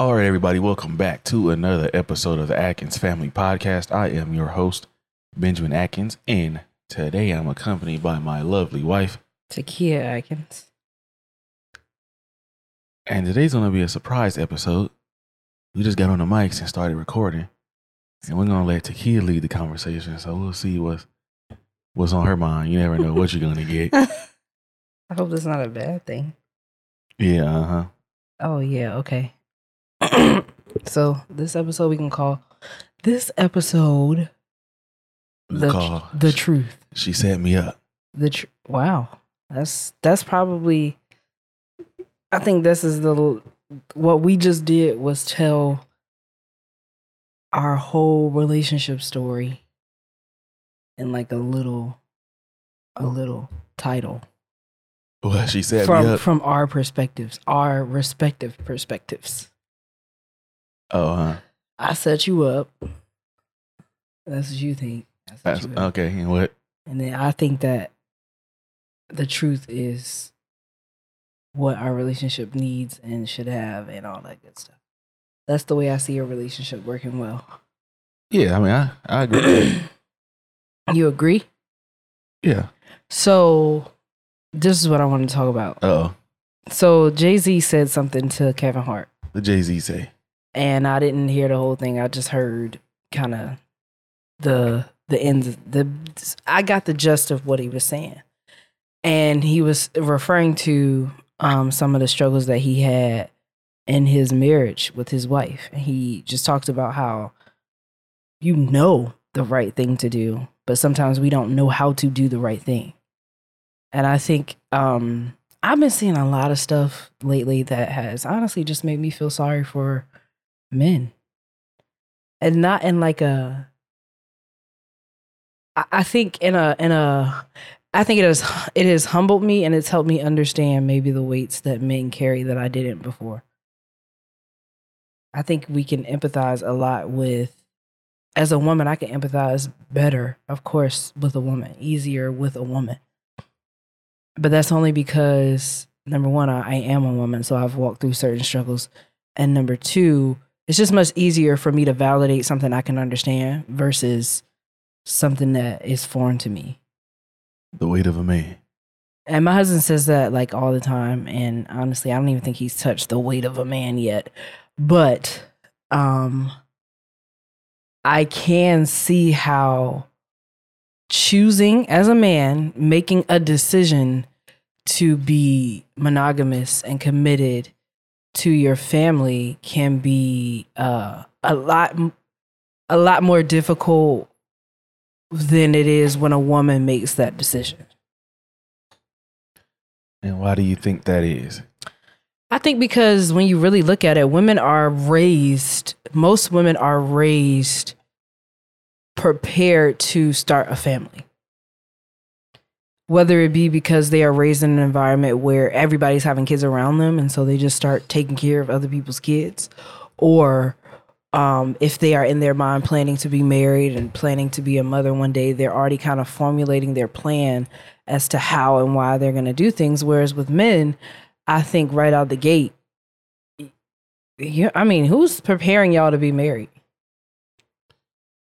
All right, everybody, welcome back to another episode of the Atkins Family Podcast. I am your host, Benjamin Atkins, and today I'm accompanied by my lovely wife. Takia Atkins. And today's going to be a surprise episode. We just got on the mics and started recording, and we're going to let Takia lead the conversation. So we'll see what's, what's on her mind. You never know what you're going to get. I hope that's not a bad thing. Yeah, uh huh. Oh yeah, okay. So this episode we can call this episode the Call. the truth. She set me up. The tr- wow, that's that's probably. I think this is the what we just did was tell our whole relationship story in like a little a little title Well, she set me from from our perspectives, our respective perspectives. Oh, huh. I set you up. That's what you think. That's, you okay. And what? And then I think that the truth is what our relationship needs and should have and all that good stuff. That's the way I see a relationship working well. Yeah, I mean, I, I agree. you agree? yeah. So this is what I want to talk about. Oh, So Jay Z said something to Kevin Hart. the Jay Z say. And I didn't hear the whole thing. I just heard kind of the the ends. The I got the gist of what he was saying, and he was referring to um, some of the struggles that he had in his marriage with his wife. And he just talked about how you know the right thing to do, but sometimes we don't know how to do the right thing. And I think um, I've been seeing a lot of stuff lately that has honestly just made me feel sorry for men. And not in like a I think in a in a i think it has it has humbled me and it's helped me understand maybe the weights that men carry that i didn't before. I think we can empathize a lot with as a woman i can empathize better of course with a woman easier with a woman. But that's only because number one i, I am a woman so i've walked through certain struggles. And number two it's just much easier for me to validate something I can understand versus something that is foreign to me. The weight of a man. And my husband says that like all the time. And honestly, I don't even think he's touched the weight of a man yet. But um I can see how choosing as a man, making a decision to be monogamous and committed to your family can be uh, a lot a lot more difficult than it is when a woman makes that decision. And why do you think that is? I think because when you really look at it, women are raised, most women are raised prepared to start a family. Whether it be because they are raised in an environment where everybody's having kids around them and so they just start taking care of other people's kids, or um, if they are in their mind planning to be married and planning to be a mother one day, they're already kind of formulating their plan as to how and why they're going to do things. Whereas with men, I think right out the gate, yeah, I mean, who's preparing y'all to be married?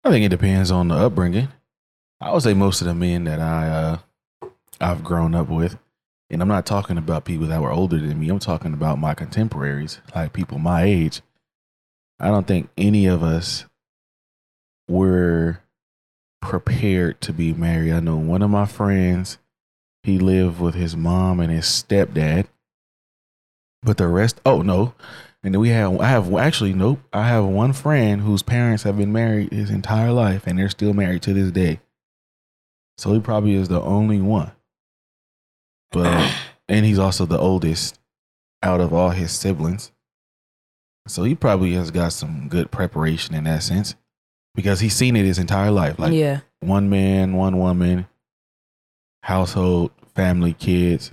I think it depends on the upbringing. I would say most of the men that I uh, I've grown up with, and I'm not talking about people that were older than me. I'm talking about my contemporaries, like people my age. I don't think any of us were prepared to be married. I know one of my friends, he lived with his mom and his stepdad, but the rest, oh no. And we have, I have actually, nope. I have one friend whose parents have been married his entire life and they're still married to this day. So he probably is the only one. But, and he's also the oldest out of all his siblings. So he probably has got some good preparation in that sense because he's seen it his entire life. Like yeah, one man, one woman, household, family, kids,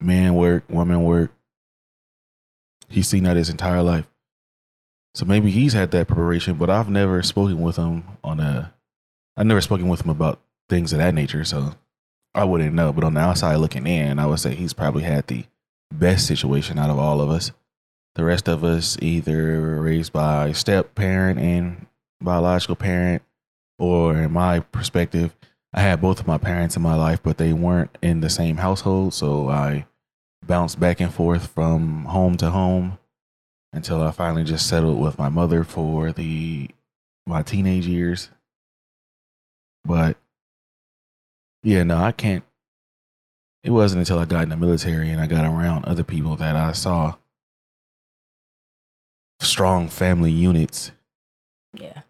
man work, woman work. He's seen that his entire life. So maybe he's had that preparation, but I've never spoken with him on a I've never spoken with him about things of that nature, so I wouldn't know. But on the outside looking in, I would say he's probably had the best situation out of all of us. The rest of us either raised by step parent and biological parent, or in my perspective, I had both of my parents in my life, but they weren't in the same household. So I bounced back and forth from home to home until I finally just settled with my mother for the my teenage years. But yeah, no, I can't. It wasn't until I got in the military and I got around other people that I saw strong family units. Yeah.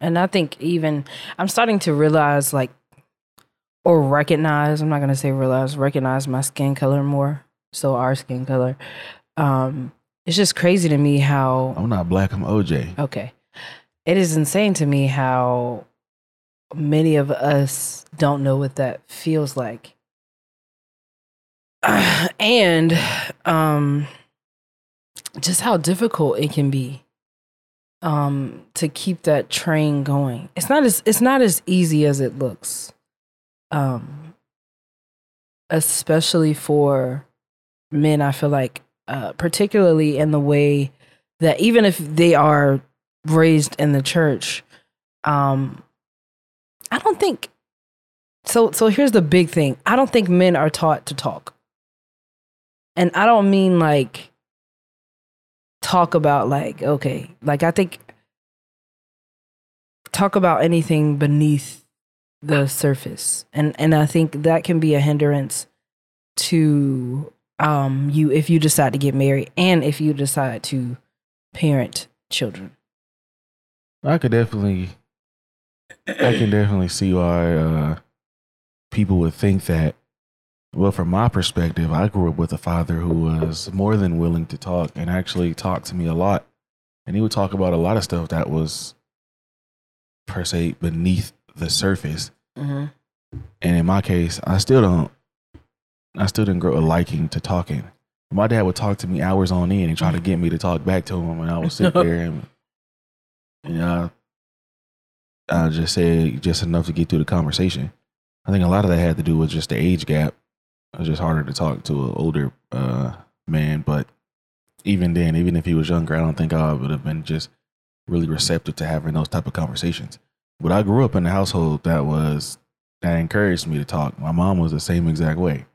And I think even I'm starting to realize like or recognize, I'm not going to say realize, recognize my skin color more. So our skin color. Um it's just crazy to me how I'm not black, I'm OJ. Okay. It is insane to me how many of us don't know what that feels like. and um just how difficult it can be um to keep that train going. It's not as it's not as easy as it looks. Um especially for men I feel like uh particularly in the way that even if they are raised in the church um I don't think so so here's the big thing. I don't think men are taught to talk. And I don't mean like talk about like okay, like I think talk about anything beneath the surface. And and I think that can be a hindrance to um you if you decide to get married and if you decide to parent children. I could definitely, I can definitely see why uh, people would think that. Well, from my perspective, I grew up with a father who was more than willing to talk and actually talked to me a lot. And he would talk about a lot of stuff that was, per se, beneath the surface. Mm-hmm. And in my case, I still don't, I still didn't grow a liking to talking. My dad would talk to me hours on end and try to get me to talk back to him, and I would sit there and and uh, I just said just enough to get through the conversation. I think a lot of that had to do with just the age gap. It was just harder to talk to an older uh, man, but even then, even if he was younger, I don't think I would have been just really receptive to having those type of conversations. But I grew up in a household that was that encouraged me to talk. My mom was the same exact way.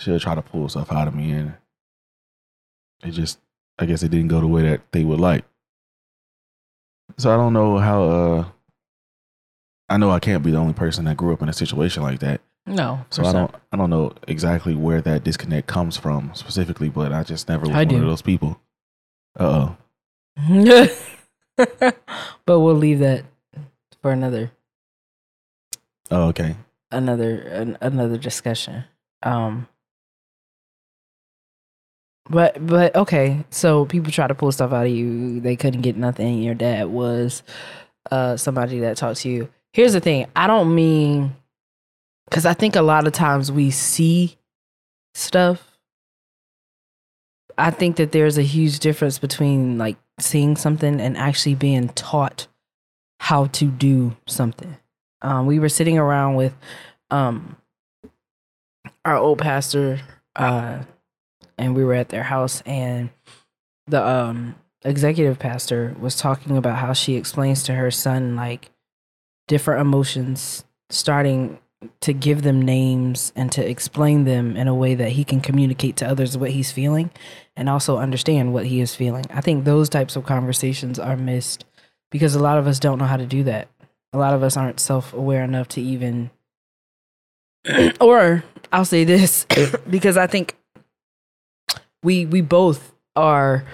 She'll try to pull stuff out of me, and it just, I guess, it didn't go the way that they would like. So I don't know how. uh I know I can't be the only person that grew up in a situation like that. No. So I don't. I don't know exactly where that disconnect comes from specifically, but I just never was I one do. of those people. Uh oh. but we'll leave that for another Oh, okay. another an, another discussion. Um but but okay, so people try to pull stuff out of you. They couldn't get nothing. Your dad was uh somebody that talked to you. Here's the thing. I don't mean cuz I think a lot of times we see stuff I think that there's a huge difference between like seeing something and actually being taught how to do something. Um, we were sitting around with um, our old pastor, uh, and we were at their house, and the um, executive pastor was talking about how she explains to her son like different emotions, starting to give them names and to explain them in a way that he can communicate to others what he's feeling and also understand what he is feeling. I think those types of conversations are missed because a lot of us don't know how to do that. A lot of us aren't self aware enough to even, or I'll say this because I think we we both are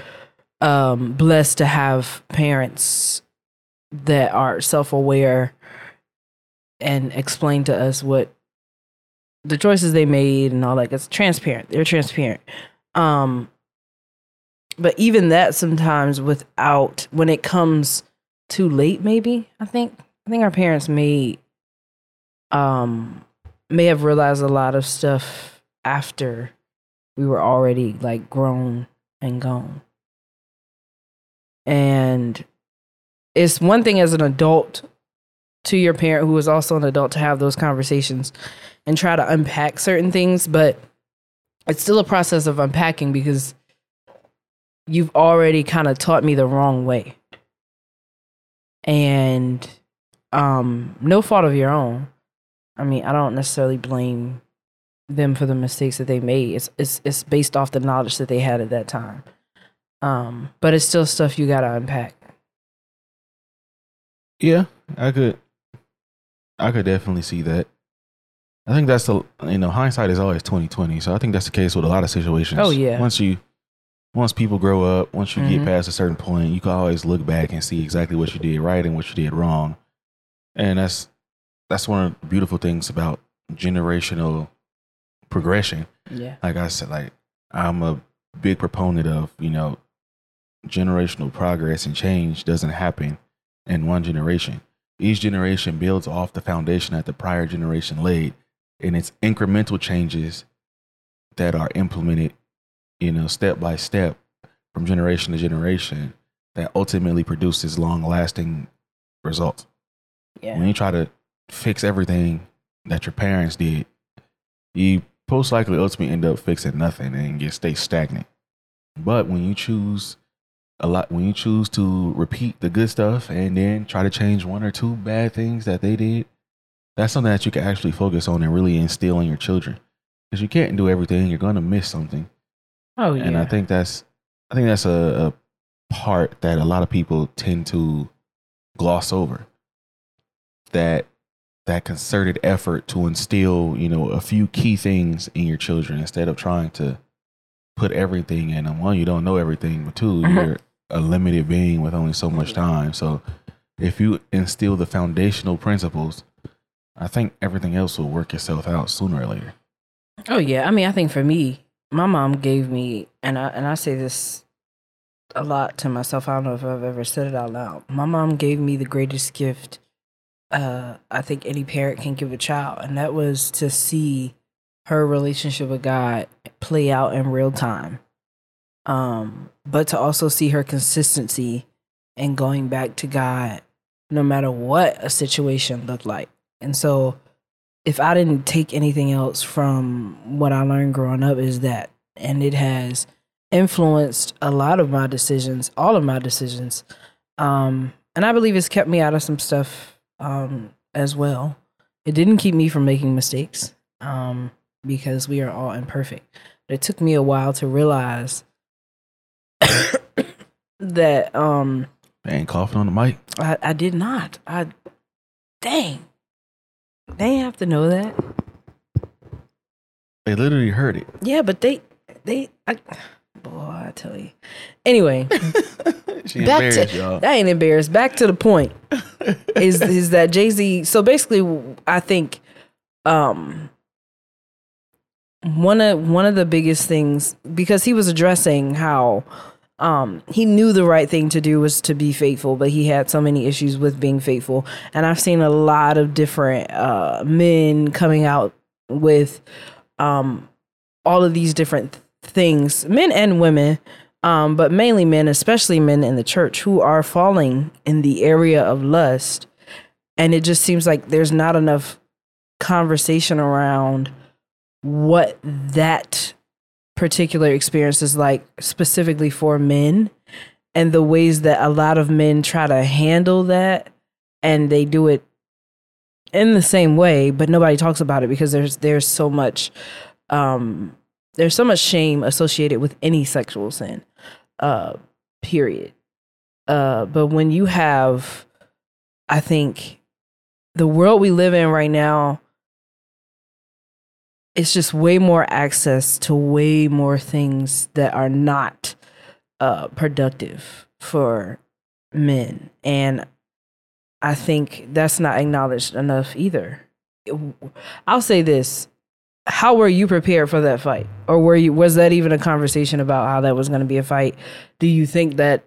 um, blessed to have parents that are self aware and explain to us what the choices they made and all that. It's transparent. They're transparent. Um, but even that sometimes without when it comes too late, maybe I think I think our parents may um may have realized a lot of stuff after we were already like grown and gone. And it's one thing as an adult to your parent who is also an adult to have those conversations and try to unpack certain things, but it's still a process of unpacking because you've already kind of taught me the wrong way. And um no fault of your own. I mean, I don't necessarily blame them for the mistakes that they made. It's it's it's based off the knowledge that they had at that time. Um, but it's still stuff you gotta unpack. Yeah, I could, I could definitely see that. I think that's the you know hindsight is always twenty twenty. So I think that's the case with a lot of situations. Oh, yeah. Once you, once people grow up, once you Mhm. get past a certain point, you can always look back and see exactly what you did right and what you did wrong. And that's that's one of the beautiful things about generational progression. Yeah. Like I said, like I'm a big proponent of you know generational progress and change doesn't happen in one generation. Each generation builds off the foundation that the prior generation laid, and it's incremental changes that are implemented, you know, step by step from generation to generation that ultimately produces long lasting results. Yeah. When you try to fix everything that your parents did, you most likely ultimately end up fixing nothing and you stay stagnant. But when you choose a lot, when you choose to repeat the good stuff and then try to change one or two bad things that they did, that's something that you can actually focus on and really instill in your children. Because you can't do everything; you're going to miss something. Oh yeah. And I think that's, I think that's a, a part that a lot of people tend to gloss over. That that concerted effort to instill, you know, a few key things in your children instead of trying to put everything in them. One, you don't know everything, but 2 Mhm. you're a limited being with only so much time. So if you instill the foundational principles, I think everything else will work itself out sooner or later. Oh yeah, I mean, I think for me, my mom gave me, and I and I say this a lot to myself. I don't know if I've ever said it out loud. My mom gave me the greatest gift uh, I think any parent can give a child, and that was to see her relationship with God play out in real time. Um, but to also see her consistency and going back to God, no matter what a situation looked like. And so if I didn't take anything else from what I learned growing up is that, and it has influenced a lot of my decisions, all of my decisions. Um, and I believe it's kept me out of some stuff um, as well. It didn't keep me from making mistakes um, because we are all imperfect. But it took me a while to realize that um, Man, coughing on the mic. I, I did not. I dang. They have to know that. They literally heard it. Yeah, but they they I boy, I tell you. Anyway, back to y'all. I ain't embarrassed. Back to the point. is is that Jay-Z so basically I think um one of one of the biggest things because he was addressing how um he knew the right thing to do was to be faithful but he had so many issues with being faithful. And i've seen a lot of different uh men coming out with um all of these different th- things men and women um but mainly men especially men in the church who are falling in the area of lust. And it just seems like there's not enough conversation around what that particular experiences, like specifically for men and the ways that a lot of men try to handle that and they do it in the same way but nobody talks about it because there's there's so much um there's so much shame associated with any sexual sin uh period. Uh but when you have i think the world we live in right now it's just way more access to way more things that are not uh, productive for men. And I think that's not acknowledged enough either. I'll say this. How were you prepared for that fight? Or were you was that even a conversation about how that was going to be a fight? Do you think that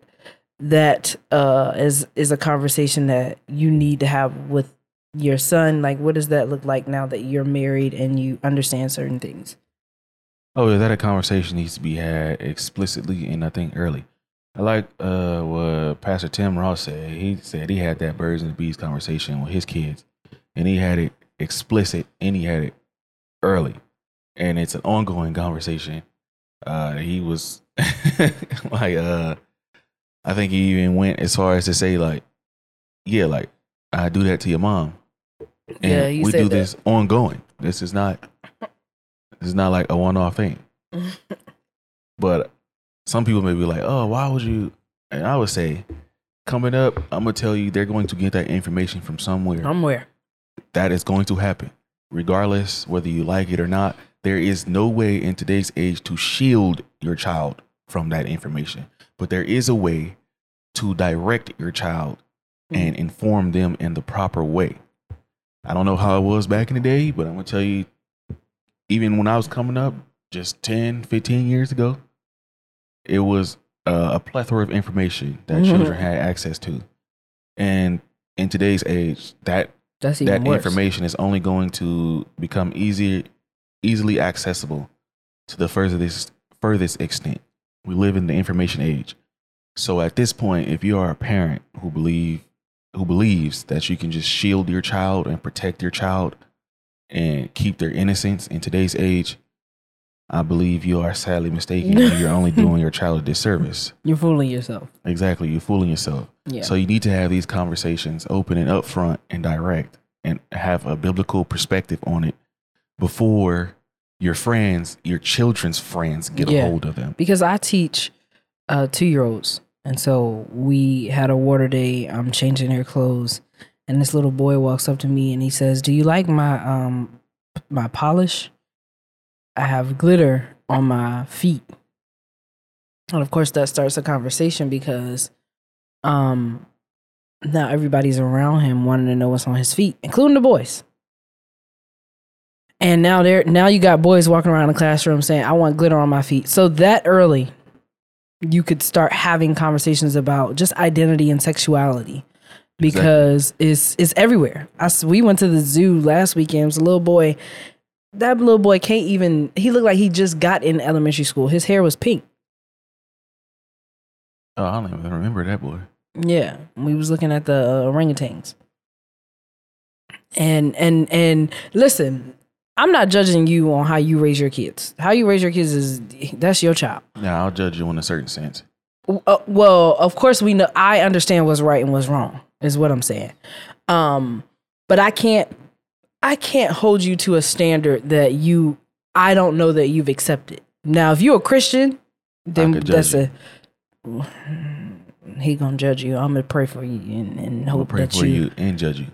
that uh is is a conversation that you need to have with your son like what does that look like now that you're married and you understand certain things Oh, yeah, that a conversation needs to be had explicitly and I think early. I like uh, what Pastor Tim Ross said. He said he had that birds and bees conversation with his kids, and he had it explicit and he had it early, and it's an ongoing conversation. Uh, he was like uh I think he even went as far as to say like, yeah, like I do that to your mom. And Yeah, he we do that. this ongoing. This is not this is not like a one off thing. But some people may be like, oh, why would you and I would say, coming up, I'm gonna tell you they're going to get that information from somewhere Somewhere. that is going to happen regardless whether you like it or not there is no way in today's age to shield your child from that information but there is a way to direct your child mm-hmm. and inform them in the proper way i don't know how it was back in the day but i'm going to tell you even when i was coming up just 10 15 years ago it was uh, a plethora of information that Mhm. children had access to and in today's age that That's that worse. information is only going to become easier, easily accessible to the furthest furthest extent. We live in the information age. So at this point, if you are a parent who believe who believes that you can just shield your child and protect your child and keep their innocence in today's age, I believe you are sadly mistaken. and you're only doing your child a disservice. You're fooling yourself. Exactly, you're fooling yourself. Yeah. So you need to have these conversations open and upfront and direct and have a biblical perspective on it before your friends, your children's friends get Yeah. a hold of them. because I teach uh, two year olds. And so we had a water day. I'm changing their clothes. And this little boy walks up to me and he says, Do you like my um my polish? I have glitter on my feet. And of course that starts a conversation because um now everybody's around him wanting to know what's on his feet, including the boys. And now they're now you got boys walking around the classroom saying, I want glitter on my feet. So that early, you could start having conversations about just identity and sexuality because it's it's everywhere. I we went to the zoo last weekend. It was a little boy. That little boy can't even. He looked like he just got in elementary school. His hair was pink. Oh, I don't even remember that boy. Yeah, we was looking at the uh, orangutans. And and and listen, I'm not judging you on how you raise your kids. How you raise your kids is that's your child. Now I'll judge you in a certain sense. Uh, well, of course we know. I understand what's right and what's wrong. Is what I'm saying. Um, but I can't. I can't hold you to a standard that you. I don't know that you've accepted. Now, if you're a Christian, then that's a. He gonna judge you. I'm gonna pray for you and, and hope pray that for you, you and judge you.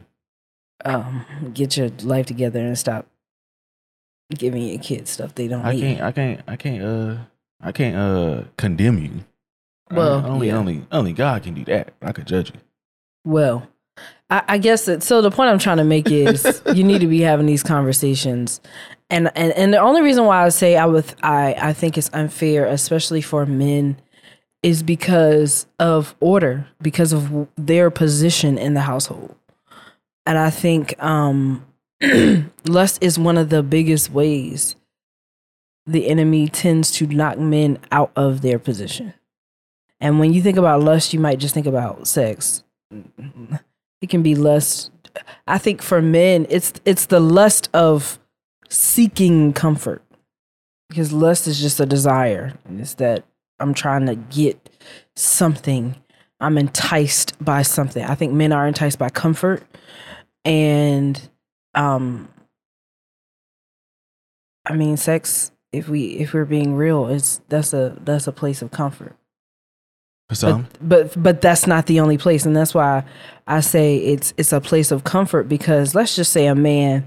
um get your life together and stop giving your kids stuff they don't I need. can't I can't I can't uh I can't uh condemn you. Well, Uh, only yeah. only only God can do that. I could judge you. Well, I, I guess that. So the point I'm trying to make is you need to be having these conversations, and and and the only reason why I say I would I I think it's unfair, especially for men, is because of order, because of their position in the household, and I think um, lust is one of the biggest ways the enemy tends to knock men out of their position. And when you think about lust, you might just think about sex. It can be lust. I think for men, it's it's the lust of seeking comfort. Because lust is just a desire. It's that I'm trying to get something. I'm enticed by something. I think men are enticed by comfort and um I mean sex if we if we're being real, it's that's a that's a place of comfort. For some, but but but that's not the only place and that's why i say it's it's a place of comfort because let's just say a man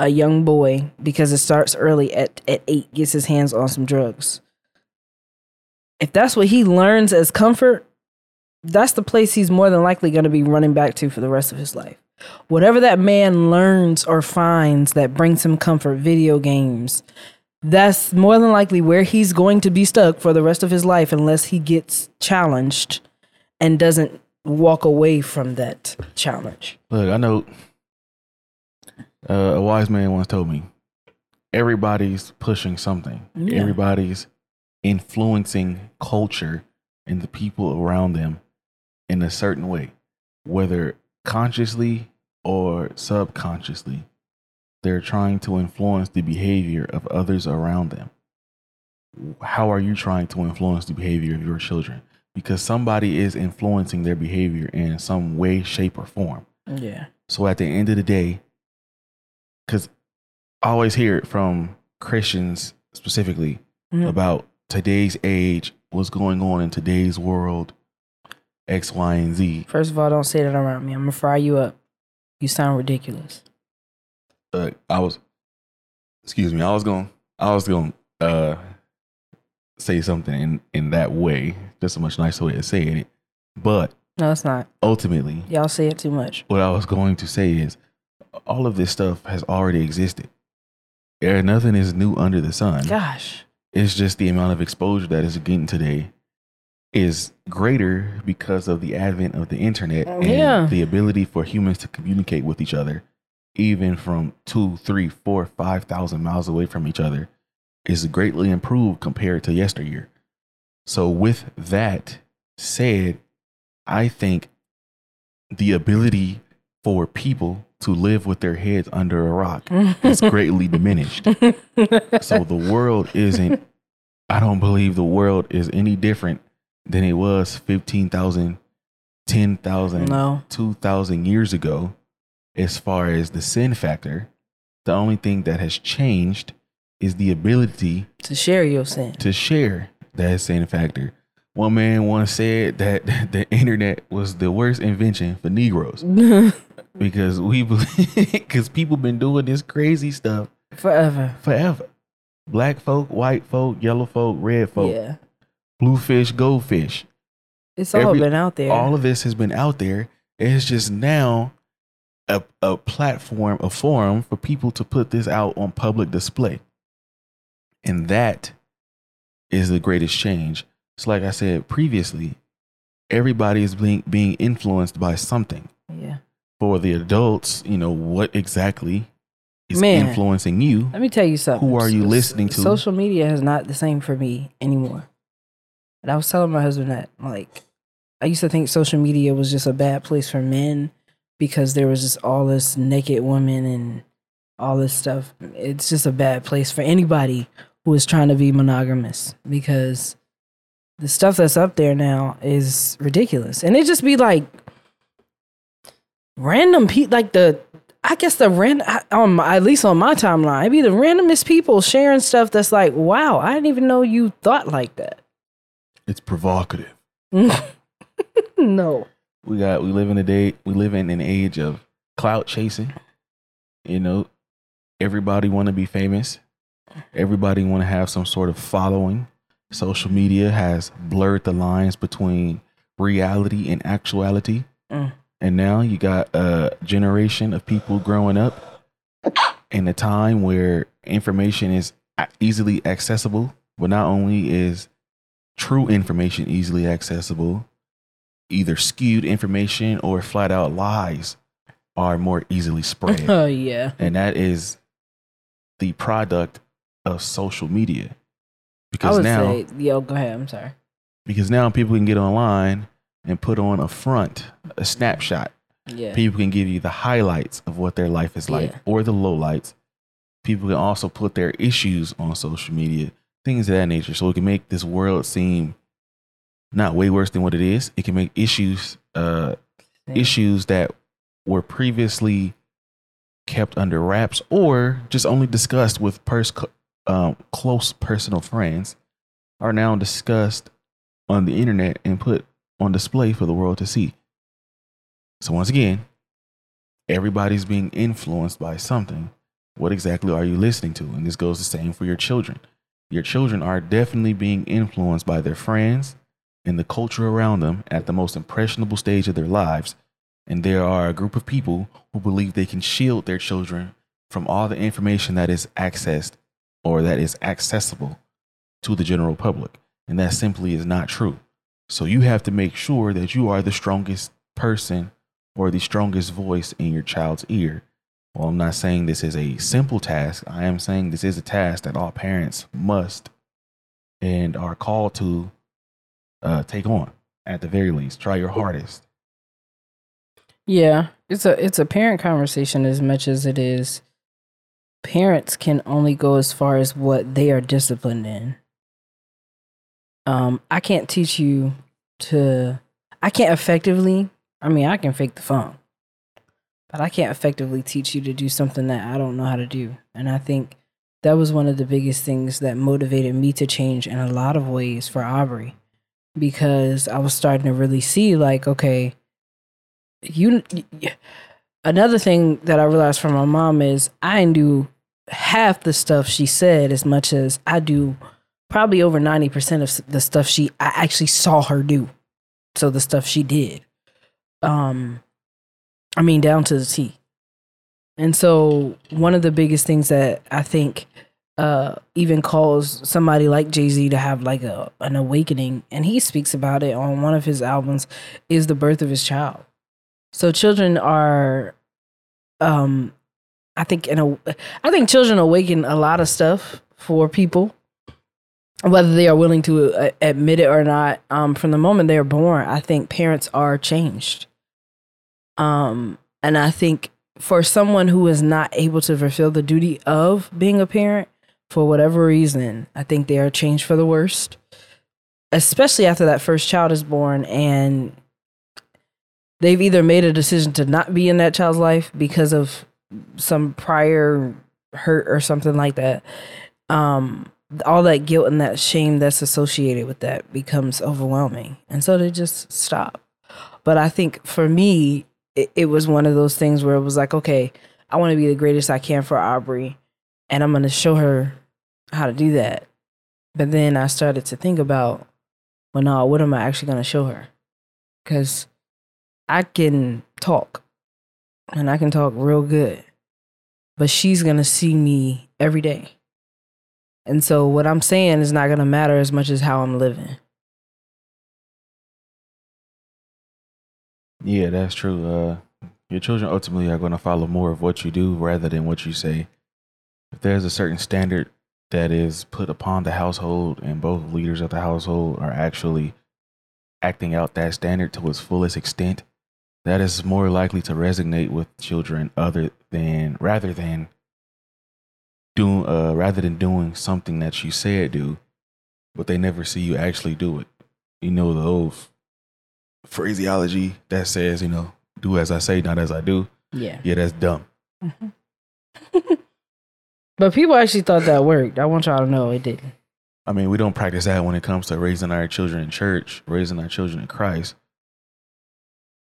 a young boy because it starts early at at 8 gets his hands on some drugs. If that's what he learns as comfort that's the place he's more than likely going to be running back to for the rest of his life whatever that man learns or finds that brings him comfort video games that's more than likely where he's going to be stuck for the rest of his life unless he gets challenged and doesn't walk away from that challenge. Look, I know uh, a wise man once told me everybody's pushing something. Yeah. Everybody's influencing culture and the people around them in a certain way, whether consciously or subconsciously. They're trying to influence the behavior of others around them. how are you trying to influence the behavior of your children? Because somebody is influencing their behavior in some way, shape, or form. Yeah. So at the end of the day, because I always hear it from Christians specifically Mhm. about today's age, what's going on in today's world, X, Y, and Z. First of all, don't say that around me. I'm gonna fry you up. You sound ridiculous. Uh, I was, excuse me, I was going, I was going uh, say something in in that way. Just a much nicer way of saying it. But No, it's not. ultimately, Y'all say it too much. what I was going to say is all of this stuff has already existed. There, nothing is new under the sun. Gosh. It's just the amount of exposure that is getting today is greater because of the advent of the internet oh, and Yeah. the ability for humans to communicate with each other, even from two, three, four, five thousand miles away from each other, is greatly improved compared to yesteryear. So, with that said, I think the ability for people to live with their heads under a rock is greatly diminished. So the world isn't, I don't believe the world is any different than it was 15,000, 10,000, no. 2,000 years ago as far as the sin factor. The only thing that has changed is the ability To share your sin. to share that sin factor. One man once said that the internet was the worst invention for Negroes because we because people been doing this crazy stuff Forever. forever. Black folk, white folk, yellow folk, red folk, Yeah. Blue fish, goldfish. It's all Every- been out there. All of this has been out there. It's just now a, a platform, a forum for people to put this out on public display. And that is the greatest change. It's like I said previously, everybody is being, being influenced by something. yeah. For the adults, you know, what exactly is Man. influencing you? Let me tell you something. Who are you listening to? Social media is not the same for me anymore. And I was telling my husband that, like, I used to think social media was just a bad place for men because there was just all this naked women and all this stuff. It's just a bad place for anybody who is trying to be monogamous because the stuff that's up there now is ridiculous. And it just be like random people, like the I guess the random, um, at least on my timeline, it'd be the randomest people sharing stuff that's like, wow, I didn't even know you thought like that. It's provocative. no. We got we live in a day we live in an age of clout chasing. You know, everybody want to be famous. Everybody want to have some sort of following. Social media has blurred the lines between reality and actuality. Mm. And now you got a generation of people growing up in a time where information is easily accessible, but not only is true information easily accessible, either skewed information or flat out lies are more easily spread. Oh yeah. and that is the product of social media. Because now say, yo, go ahead. I'm sorry. because now people can get online and put on a front, a snapshot. Yeah. People can give you the highlights of what their life is like Yeah. or the lowlights. People can also put their issues on social media, things of that nature. So it can make this world seem not way worse than what it is. It can make issues uh issues that were previously kept under wraps or just only discussed with pers- um, close personal friends are now discussed on the internet and put on display for the world to see. So once again, everybody's being influenced by something. What exactly are you listening to? And this goes the same for your children. Your children are definitely being influenced by their friends and the culture around them at the most impressionable stage of their lives. And there are a group of people who believe they can shield their children from all the information that is accessed or that is accessible to the general public. And that simply is not true. So you have to make sure that you are the strongest person or the strongest voice in your child's ear. Well, I'm not saying this is a simple task. I am saying this is a task that all parents must and are called to uh, take on at the very least. Try your hardest. Yeah, it's a it's a parent conversation as much as it is. Parents can only go as far as what they are disciplined in. um, I can't teach you to. I can't effectively. I mean, I can fake the funk, but I can't effectively teach you to do something that I don't know how to do. And I think that was one of the biggest things that motivated me to change in a lot of ways for Aubrey, because I was starting to really see, like, okay, you. Another thing that I realized from my mom is I knew half the stuff she said as much as I do probably over 90% of the stuff she I actually saw her do. So the stuff she did. Um I mean down to the T. And so one of the biggest things that I think uh even calls somebody like Jay-Z to have like a an awakening and he speaks about it on one of his albums is the birth of his child. So children are um I think in a I think children awaken a lot of stuff for people whether they are willing to uh, admit it or not um, from the moment they're born i think parents are changed um, and i think for someone who is not able to fulfill the duty of being a parent for whatever reason i think they are changed for the worst especially after that first child is born and they've either made a decision to not be in that child's life because of some prior hurt or something like that um all that guilt and that shame that's associated with that becomes overwhelming. And so they just stop. But I think for me, it, it was one of those things where it was like, okay, I want to be the greatest I can for Aubrey, and I'm going to show her how to do that. But then I started to think about, well, no, what am I actually going to show her? Because I can talk, and I can talk real good, but she's going to see me every day and so what I'm saying is not going to matter as much as how I'm living. Yeah, that's true. Uh, your children ultimately are going to follow more of what you do rather than what you say. If there's a certain standard that is put upon the household and both leaders of the household are actually acting out that standard to its fullest extent, that is more likely to resonate with children other than rather than doing uh rather than doing something that you said do, but they never see you actually do it. You know the old phraseology that says, you know, do as I say, not as I do. Yeah. Yeah, that's dumb. Mm-hmm. but people actually thought that worked. I want y'all to know it didn't. I mean, we don't practice that when it comes to raising our children in church, raising our children in Christ.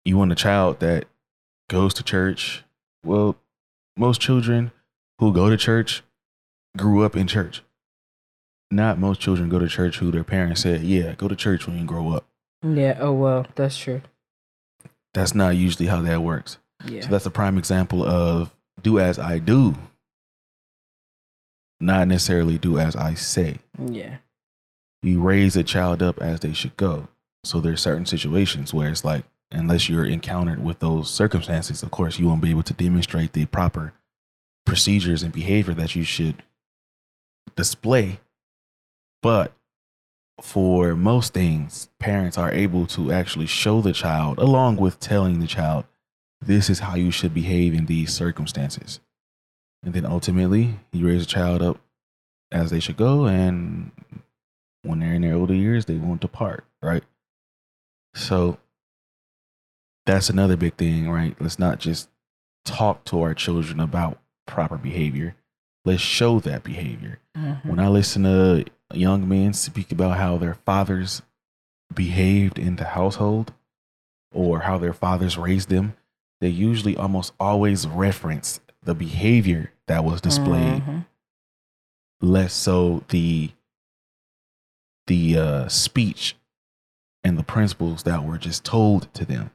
You want a child that goes to church. Well, most children who go to church grew up in church. Not most children go to church who their parents said, "Yeah, go to church when you grow up." Yeah. Oh well, that's true. That's not usually how that works. Yeah. So that's a prime example of do as I do, not necessarily do as I say. Yeah. You raise a child up as they should go. So there's certain situations where it's like, unless you're encountered with those circumstances, of course, you won't be able to demonstrate the proper procedures and behavior that you should display. But for most things, parents are able to actually show the child, along with telling the child, this is how you should behave in these circumstances. And then ultimately, you raise a child up as they should go. And when they're in their older years, they won't depart, right? So that's another big thing, right? Let's not just talk to our children about proper behavior let's show that behavior. Mm-hmm. When I listen to young men speak about how their fathers behaved in the household or how their fathers raised them, they usually almost always reference the behavior that was displayed, mm-hmm. less so the the uh, speech and the principles that were just told to them.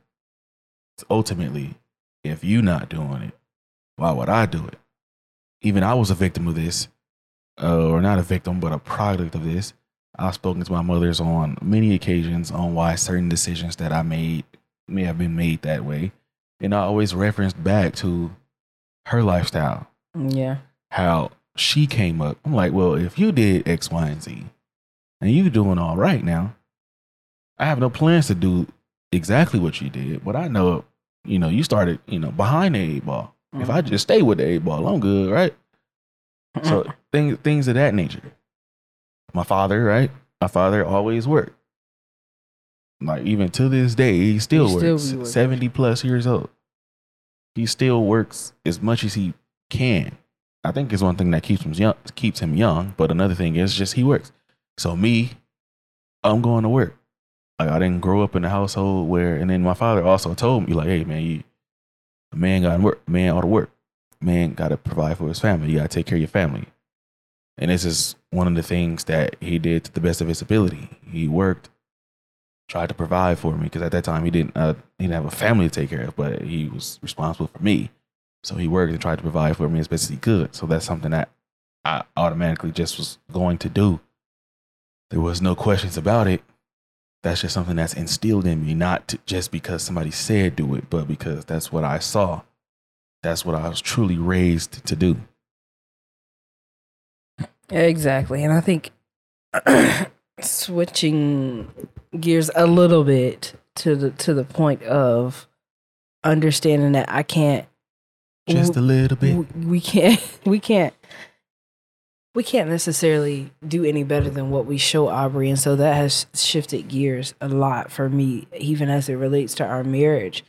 Ultimately, if you're not doing it, why would I do it? even I was a victim of this, uh, or not a victim, but a product of this. I've spoken to my mothers on many occasions on why certain decisions that I made may have been made that way. And I always referenced back to her lifestyle. Yeah. How she came up. I'm like, well, if you did X, Y, and Z, and you doing all right now, I have no plans to do exactly what you did, but I know, you know, you started, you know, behind the eight ball. Mm-hmm. If I just stay with the eight ball, I'm good, right? So things things of that nature. My father, right? my father always worked. Like even to this day, he still He works. still be working. Seventy plus years old. He still works as much as he can. I think it's one thing that keeps him young. Keeps him young. But another thing is just he works. So me, I'm going to work. Like I didn't grow up in a household where, and then my father also told me like, hey man, you, a man got to work. Man ought to work. Man got to provide for his family. You got to take care of your family. And this is one of the things that he did to the best of his ability. He worked, tried to provide for me because at that time he didn't uh, he didn't have a family to take care of, but he was responsible for me. So he worked and tried to provide for me as best as he could. So that's something that I automatically just was going to do. There was no questions about it. That's just something that's instilled in me, not to, just because somebody said do it, but because that's what I saw. That's what I was truly raised to do. Exactly. And I think switching gears a little bit to the to the point of understanding that I can't Just a little bit. we, we can't we can't we can't necessarily do any better than what we show Aubrey and so that has shifted gears a lot for me even as it relates to our marriage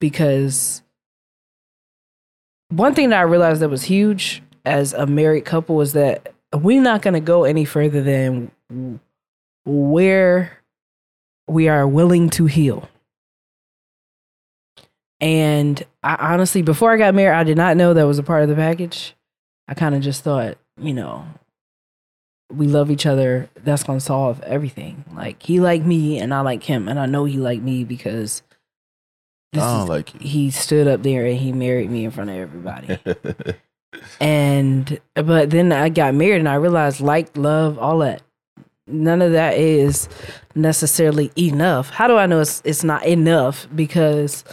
because one thing that I realized that was huge as a married couple was that we're not going to go any further than where we are willing to heal. And I honestly, before I got married, I did not know that was a part of the package. I kind of just thought, you know, we love each other. That's going to solve everything. Like he liked me and I like him. And I know he liked me because this I is- don't like you. he stood up there and he married me in front of everybody. and but then I got married and I realized like love all that none of that is necessarily enough. How do I know it's it's not enough because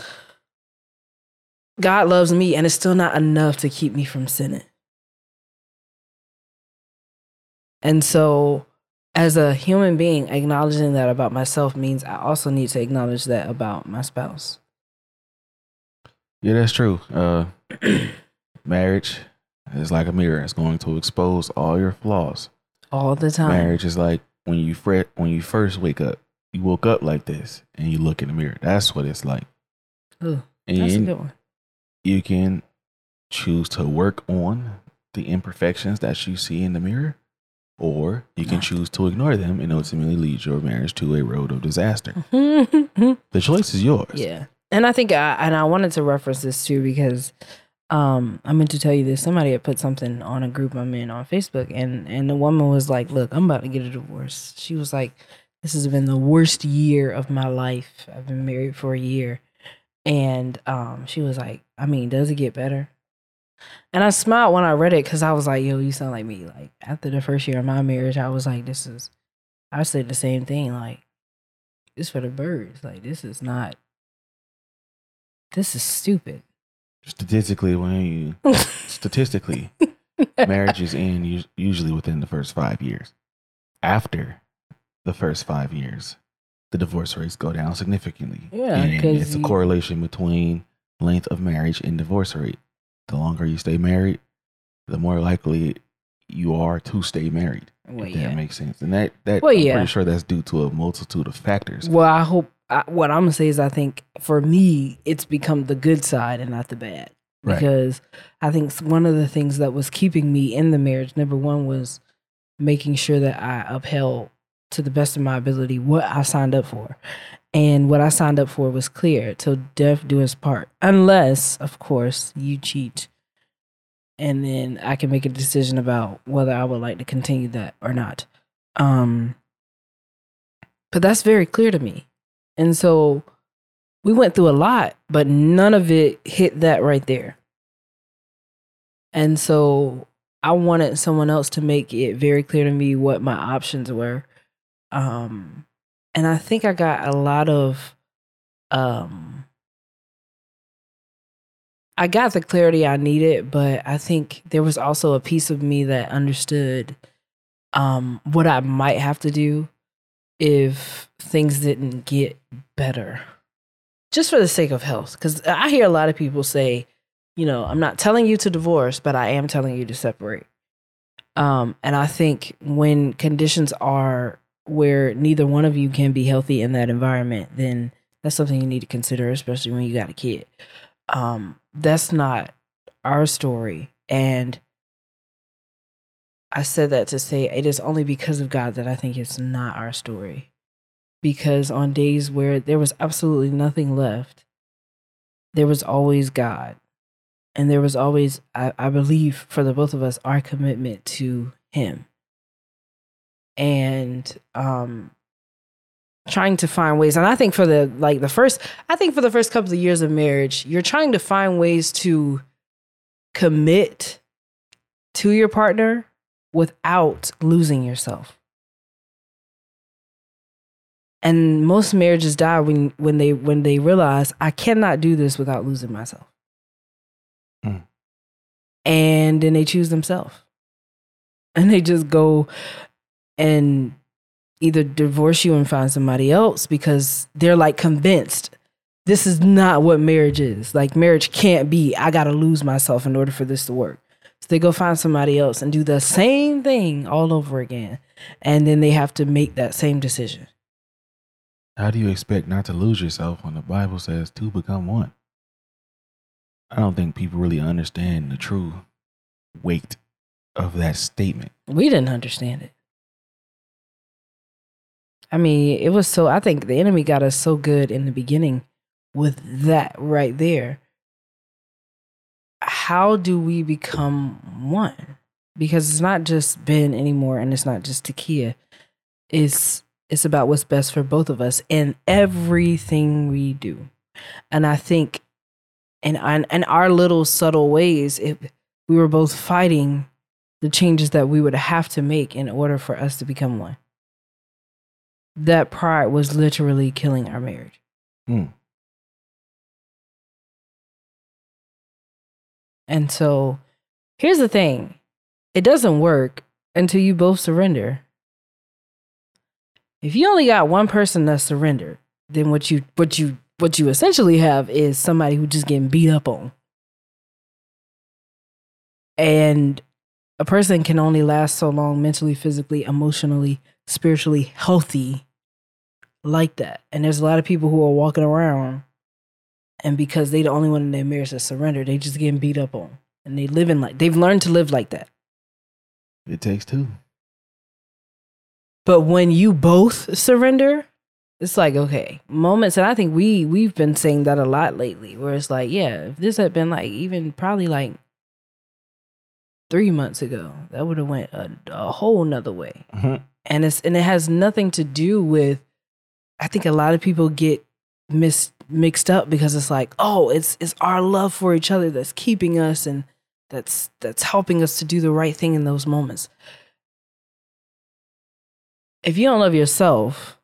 God loves me and it's still not enough to keep me from sinning. And so as a human being acknowledging that about myself means I also need to acknowledge that about my spouse. Yeah, that's true. Uh, marriage is like a mirror. It's going to expose all your flaws. All the time. Marriage is like when you fret when you first wake up. You woke up like this, and you look in the mirror. That's what it's like. Ooh, that's a good one. you can choose to work on the imperfections that you see in the mirror, or you can choose to ignore them and ultimately lead your marriage to a road of disaster. The choice is yours. And I think I and I wanted to reference this too because um I meant to tell you this. Somebody had put something on a group I'm in on Facebook and and the woman was like, Look, I'm about to get a divorce. She was like, This has been the worst year of my life. I've been married for a year. And um she was like, I mean, does it get better? And I smiled when I read it because I was like, yo, you sound like me. Like after the first year of my marriage, I was like, this is I said the same thing, like, this for the birds. Like this is not this is stupid. Statistically, when you statistically, marriages end usually within the first five years. After the first five years, the divorce rates go down significantly. Yeah, and it's a you- correlation between length of marriage and divorce rate. The longer you stay married, the more likely you are to stay married. Well, if yeah. that makes sense. And that that Well, I'm yeah. pretty sure that's due to a multitude of factors. Well, I hope I, what I'm gonna say is I think for me it's become the good side and not the bad Right. because I think one of the things that was keeping me in the marriage number one was making sure that I upheld to the best of my ability what I signed up for, and what I signed up for was clear till death do us part, unless of course you cheat. And then I can make a decision about whether I would like to continue that or not. Um, but that's very clear to me. And so we went through a lot, but none of it hit that right there. And so I wanted someone else to make it very clear to me what my options were. Um, and I think I got a lot of, um, I got the clarity I needed, but I think there was also a piece of me that understood um, what I might have to do if things didn't get better, just for the sake of health. Because I hear a lot of people say, you know, I'm not telling you to divorce, but I am telling you to separate. Um, and I think when conditions are where neither one of you can be healthy in that environment, then that's something you need to consider, especially when you got a kid. Um, that's not our story. And I said that to say it is only because of God that I think it's not our story. Because on days where there was absolutely nothing left, there was always God. And there was always, I, I believe, for the both of us, our commitment to Him. And um, trying to find ways and i think for the like the first i think for the first couple of years of marriage you're trying to find ways to commit to your partner without losing yourself and most marriages die when when they when they realize i cannot do this without losing myself Mm. and then they choose themselves and they just go and either divorce you and find somebody else because they're like convinced this is not what marriage is. Like marriage can't be I got to lose myself in order for this to work. So they go find somebody else and do the same thing all over again. And then they have to make that same decision. How do you expect not to lose yourself when the Bible says two become one? I don't think people really understand the true weight of that statement. We didn't understand it. I mean, it was so I think the enemy got us so good in the beginning with that right there. How do we become one? Because it's not just Ben anymore and it's not just Takia. It's it's about what's best for both of us in everything we do. And I think in in, our little subtle ways, it, we were both fighting the changes that we would have to make in order for us to become one that pride was literally killing our marriage. Hmm. And so here's the thing it doesn't work until you both surrender. If you only got one person that surrendered, then what you what you what you essentially have is somebody who just getting beat up on. And a person can only last so long mentally, physically, emotionally, spiritually healthy like that. And there's a lot of people who are walking around and because they the only one in their marriage that surrender, they just getting beat up on. And they living like they've learned to live like that. It takes two. But when you both surrender, it's like okay, moments and I think we we've been saying that a lot lately where it's like, yeah, if this had been like even probably like three months ago, that would have went a, a whole nother way. Mhm. and it's and it has nothing to do with i think a lot of people get mis mixed up because it's like oh it's it's our love for each other that's keeping us and that's that's helping us to do the right thing in those moments if you don't love yourself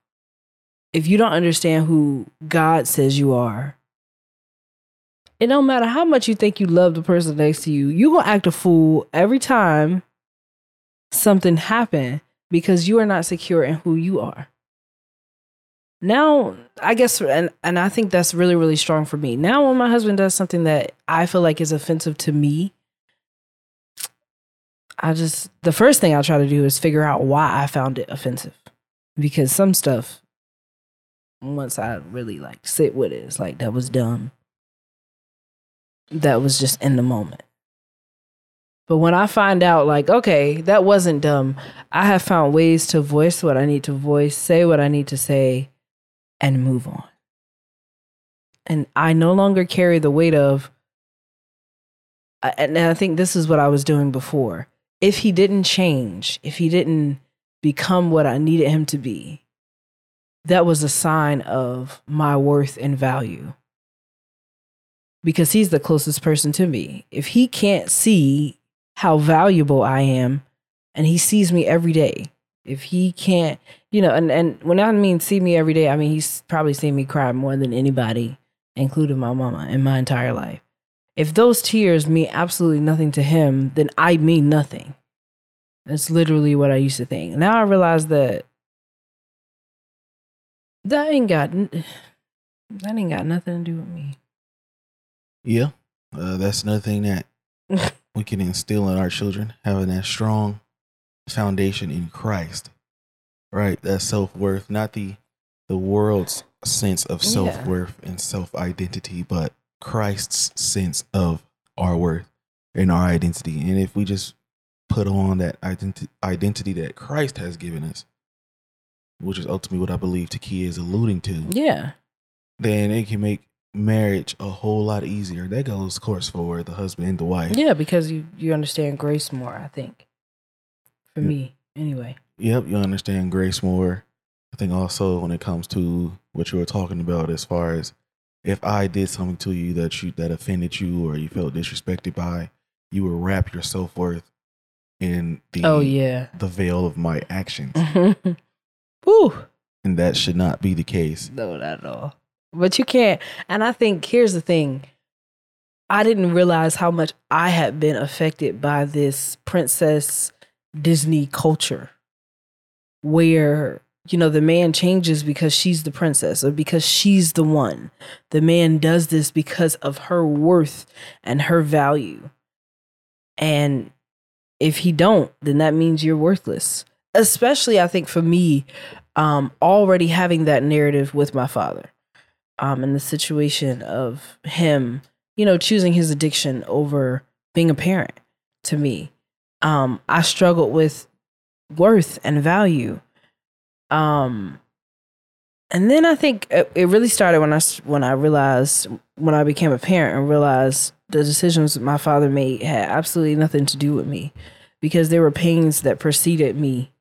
if you don't understand who god says you are it don't matter how much you think you love the person next to you you're gonna act a fool every time something happen because you are not secure in who you are. Now, I guess, and, and I think that's really, really strong for me. Now, when my husband does something that I feel like is offensive to me, I just, the first thing I try to do is figure out why I found it offensive. Because some stuff, once I really like sit with it, it's like, that was dumb. That was just in the moment. But when I find out, like, okay, that wasn't dumb, I have found ways to voice what I need to voice, say what I need to say, and move on. And I no longer carry the weight of, and I think this is what I was doing before. If he didn't change, if he didn't become what I needed him to be, that was a sign of my worth and value. Because he's the closest person to me. If he can't see how valuable I am and he sees me every day. If he can't, you know, and, and when I mean see me every day, I mean he's probably seen me cry more than anybody, including my mama, in my entire life. If those tears mean absolutely nothing to him, then I mean nothing. That's literally what I used to think. Now I realize that that ain't got that ain't got nothing to do with me. Yeah. Uh, that's another thing that we can instill in our children, having that strong foundation in Christ. right? That self worth, not the the world's sense of self worth and self identity, but Christ's sense of our worth and our identity. And if we just put on that identi- identity that Christ has given us, which is ultimately what I believe Takia is alluding to, Yeah. then it can make marriage a whole lot easier. That goes, of course, for the husband and the wife. Yeah, because you you understand grace more, I think. For Yeah. me, anyway. Yep, you understand grace more. I think also when it comes to what you were talking about, as far as if I did something to you that you that offended you or you felt disrespected by, you would wrap your self worth in the Oh yeah. the veil of my actions, Woo. and that should not be the case. No, not at all. But you can't. And I think here's the thing. I didn't realize how much I had been affected by this princess Disney culture where, you know, the man changes because she's the princess or because she's the one. The man does this because of her worth and her value. And if he don't, then that means you're worthless. Especially I think for me, um, already having that narrative with my father um, in the situation of him, you know, choosing his addiction over being a parent to me. Um, I struggled with worth and value. Um, and then I think it, it really started when I when I realized when I became a parent and realized the decisions my father made had absolutely nothing to do with me because there were pains that preceded me.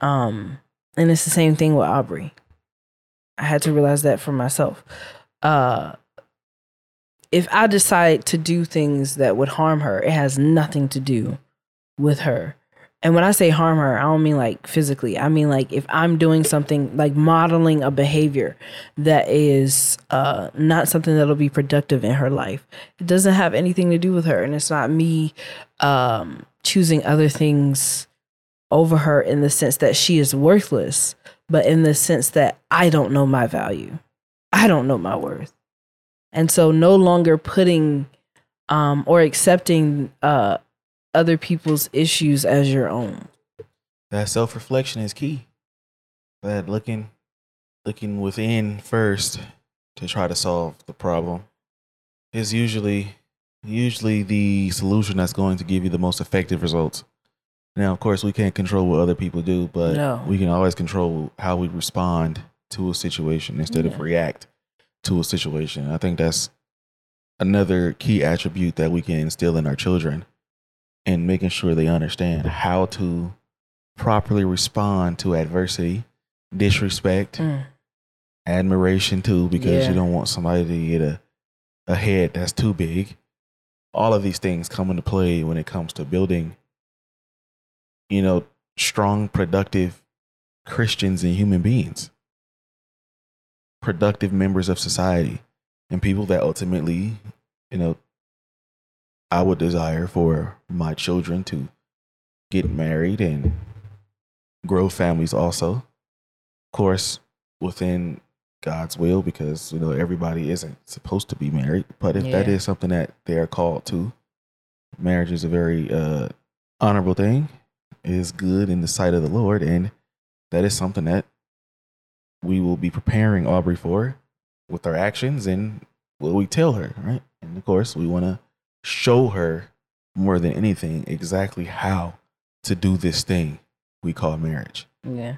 Um, and it's the same thing with Aubrey. I had to realize that for myself. Uh, if I decide to do things that would harm her, it has nothing to do with her. And when I say harm her, I don't mean like physically. I mean like if I'm doing something like modeling a behavior that is uh, not something that'll be productive in her life, it doesn't have anything to do with her. And it's not me um, choosing other things over her in the sense that she is worthless, but in the sense that I don't know my value. I don't know my worth. And so no longer putting um, or accepting uh, other people's issues as your own. That self reflection is key. That looking looking within first to try to solve the problem is usually usually the solution that's going to give you the most effective results. Now, of course, we can't control what other people do, but No. we can always control how we respond to a situation instead Yeah. of react to a situation. I think that's another key attribute that we can instill in our children and making sure they understand how to properly respond to adversity, disrespect, Mm. admiration too, because Yeah. you don't want somebody to get a, a head that's too big. All of these things come into play when it comes to building, you know, strong, productive Christians and human beings, productive members of society, and people that ultimately, you know, I would desire for my children to get married and grow families also. Of course, within God's will, because you know everybody isn't supposed to be married. But if that Yeah. is something that they are called to, marriage is a very uh, honorable thing. It is good in the sight of the Lord, and that is something that we will be preparing Aubrey for with our actions and what we tell her, right? And of course, we want to show her more than anything exactly how to do this thing we call marriage. Yeah.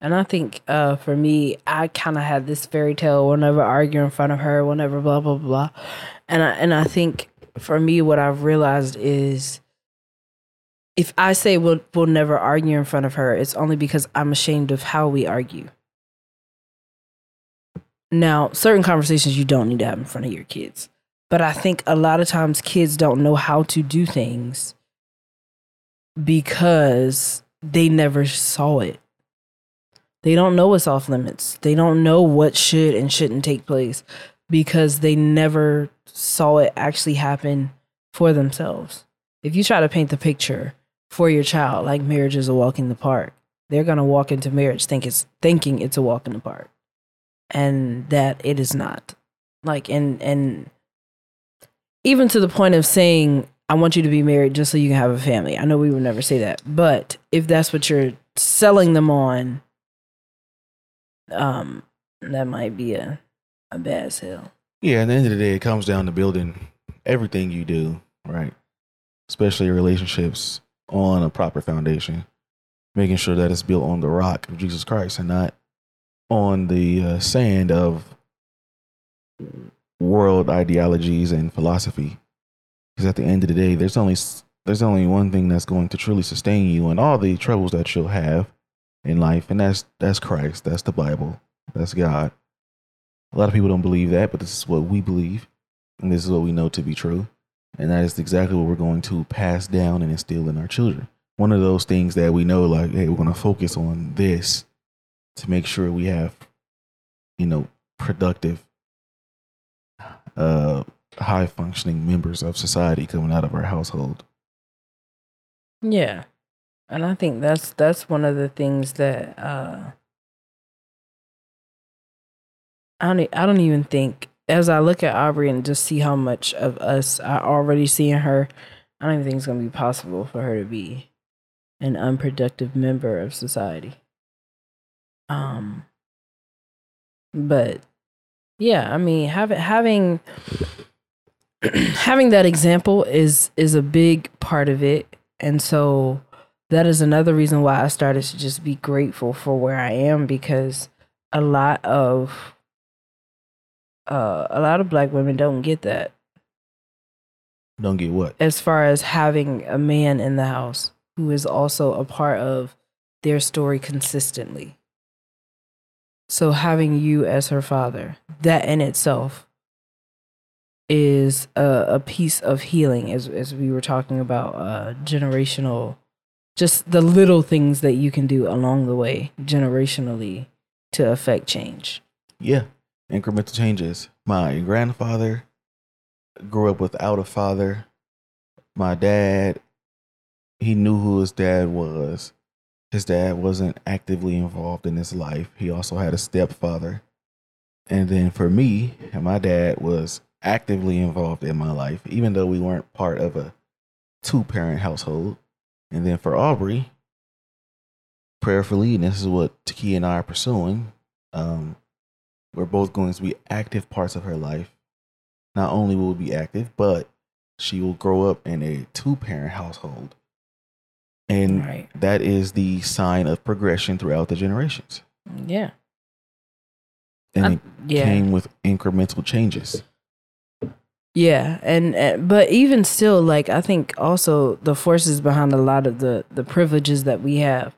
And I think uh, for me, I kind of had this fairy tale. We'll never argue in front of her. We'll never blah blah blah. And I and I think for me, what I've realized is, if I say we'll we'll never argue in front of her, it's only because I'm ashamed of how we argue. Now, certain conversations you don't need to have in front of your kids, but I think a lot of times kids don't know how to do things because they never saw it. They don't know what's off limits. They don't know what should and shouldn't take place because they never saw it actually happen for themselves. If you try to paint the picture for your child like marriage is a walk in the park, they're gonna walk into marriage think it's thinking it's a walk in the park. And that it is not. Like and and even to the point of saying I want you to be married just so you can have a family. I know we would never say that, but if that's what you're selling them on, um, that might be a a bad sell. Yeah, at the end of the day, it comes down to building everything you do, right? Especially relationships on a proper foundation, making sure that it's built on the rock of Jesus Christ and not on the uh, sand of world ideologies and philosophy. Because at the end of the day, there's only there's only one thing that's going to truly sustain you and all the troubles that you'll have in life, and that's that's Christ. That's the Bible. That's God. A lot of people don't believe that, but this is what we believe, and this is what we know to be true, and that is exactly what we're going to pass down and instill in our children. One of those things that we know, like, hey, we're going to focus on this to make sure we have, you know, productive, uh, high functioning members of society coming out of our household. Yeah. And I think that's that's one of the things that uh I don't I don't even think as I look at Aubrey and just see how much of us I already see in her, I don't even think it's gonna be possible for her to be an unproductive member of society. Um but yeah, I mean having having having that example is is a big part of it. And so that is another reason why I started to just be grateful for where I am because a lot of uh, a lot of black women don't get that Don't get what? as far as having a man in the house who is also a part of their story consistently. So having you as her father, that in itself is a, a piece of healing as as we were talking about uh generational just the little things that you can do along the way generationally to affect change. Yeah, incremental changes. My grandfather grew up without a father. My dad, he knew who his dad was. His dad wasn't actively involved in his life. He also had a stepfather. And then for me, my dad was actively involved in my life, even though we weren't part of a two parent household. And then for Aubrey, prayerfully, and this is what Takia and I are pursuing. Um, we're both going to be active parts of her life. Not only will we be active, but she will grow up in a two parent household. And Right. that is the sign of progression throughout the generations. Yeah. And I- it yeah. came with incremental changes. Yeah, and, and but even still, like I think also the forces behind a lot of the the privileges that we have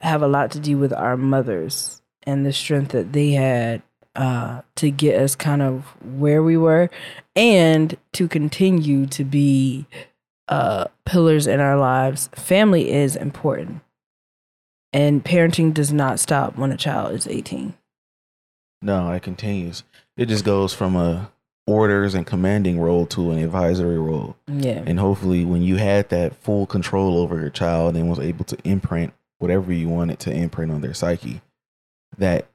have a lot to do with our mothers and the strength that they had uh, to get us kind of where we were, and to continue to be uh, pillars in our lives. Family is important, and parenting does not stop when a child is eighteen. No, it continues. It just goes from a orders and commanding role to an advisory role. Yeah, And hopefully, when you had that full control over your child and was able to imprint whatever you wanted to imprint on their psyche, that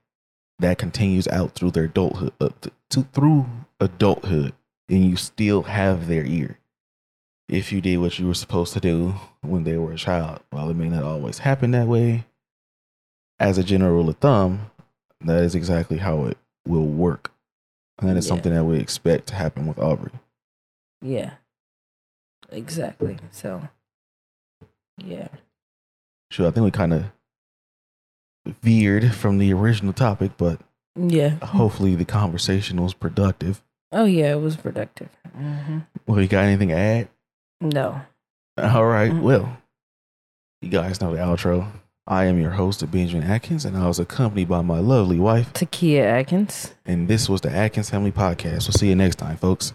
that continues out through their adulthood, th- to, through adulthood, and you still have their ear. If you did what you were supposed to do when they were a child, while it may not always happen that way, as a general rule of thumb, that is exactly how it will work, and that is Yeah. something that we expect to happen with Aubrey. yeah, exactly. So, yeah. Sure, I think we kind of veered from the original topic, but Yeah. hopefully the conversation was productive. Oh yeah, it was productive. hmm Well, you got anything to add? No. All right, well, you guys know the outro. I am your host, Benjamin Atkins, and I was accompanied by my lovely wife. Takia Atkins. And this was the Atkins Family Podcast. We'll see you next time, folks.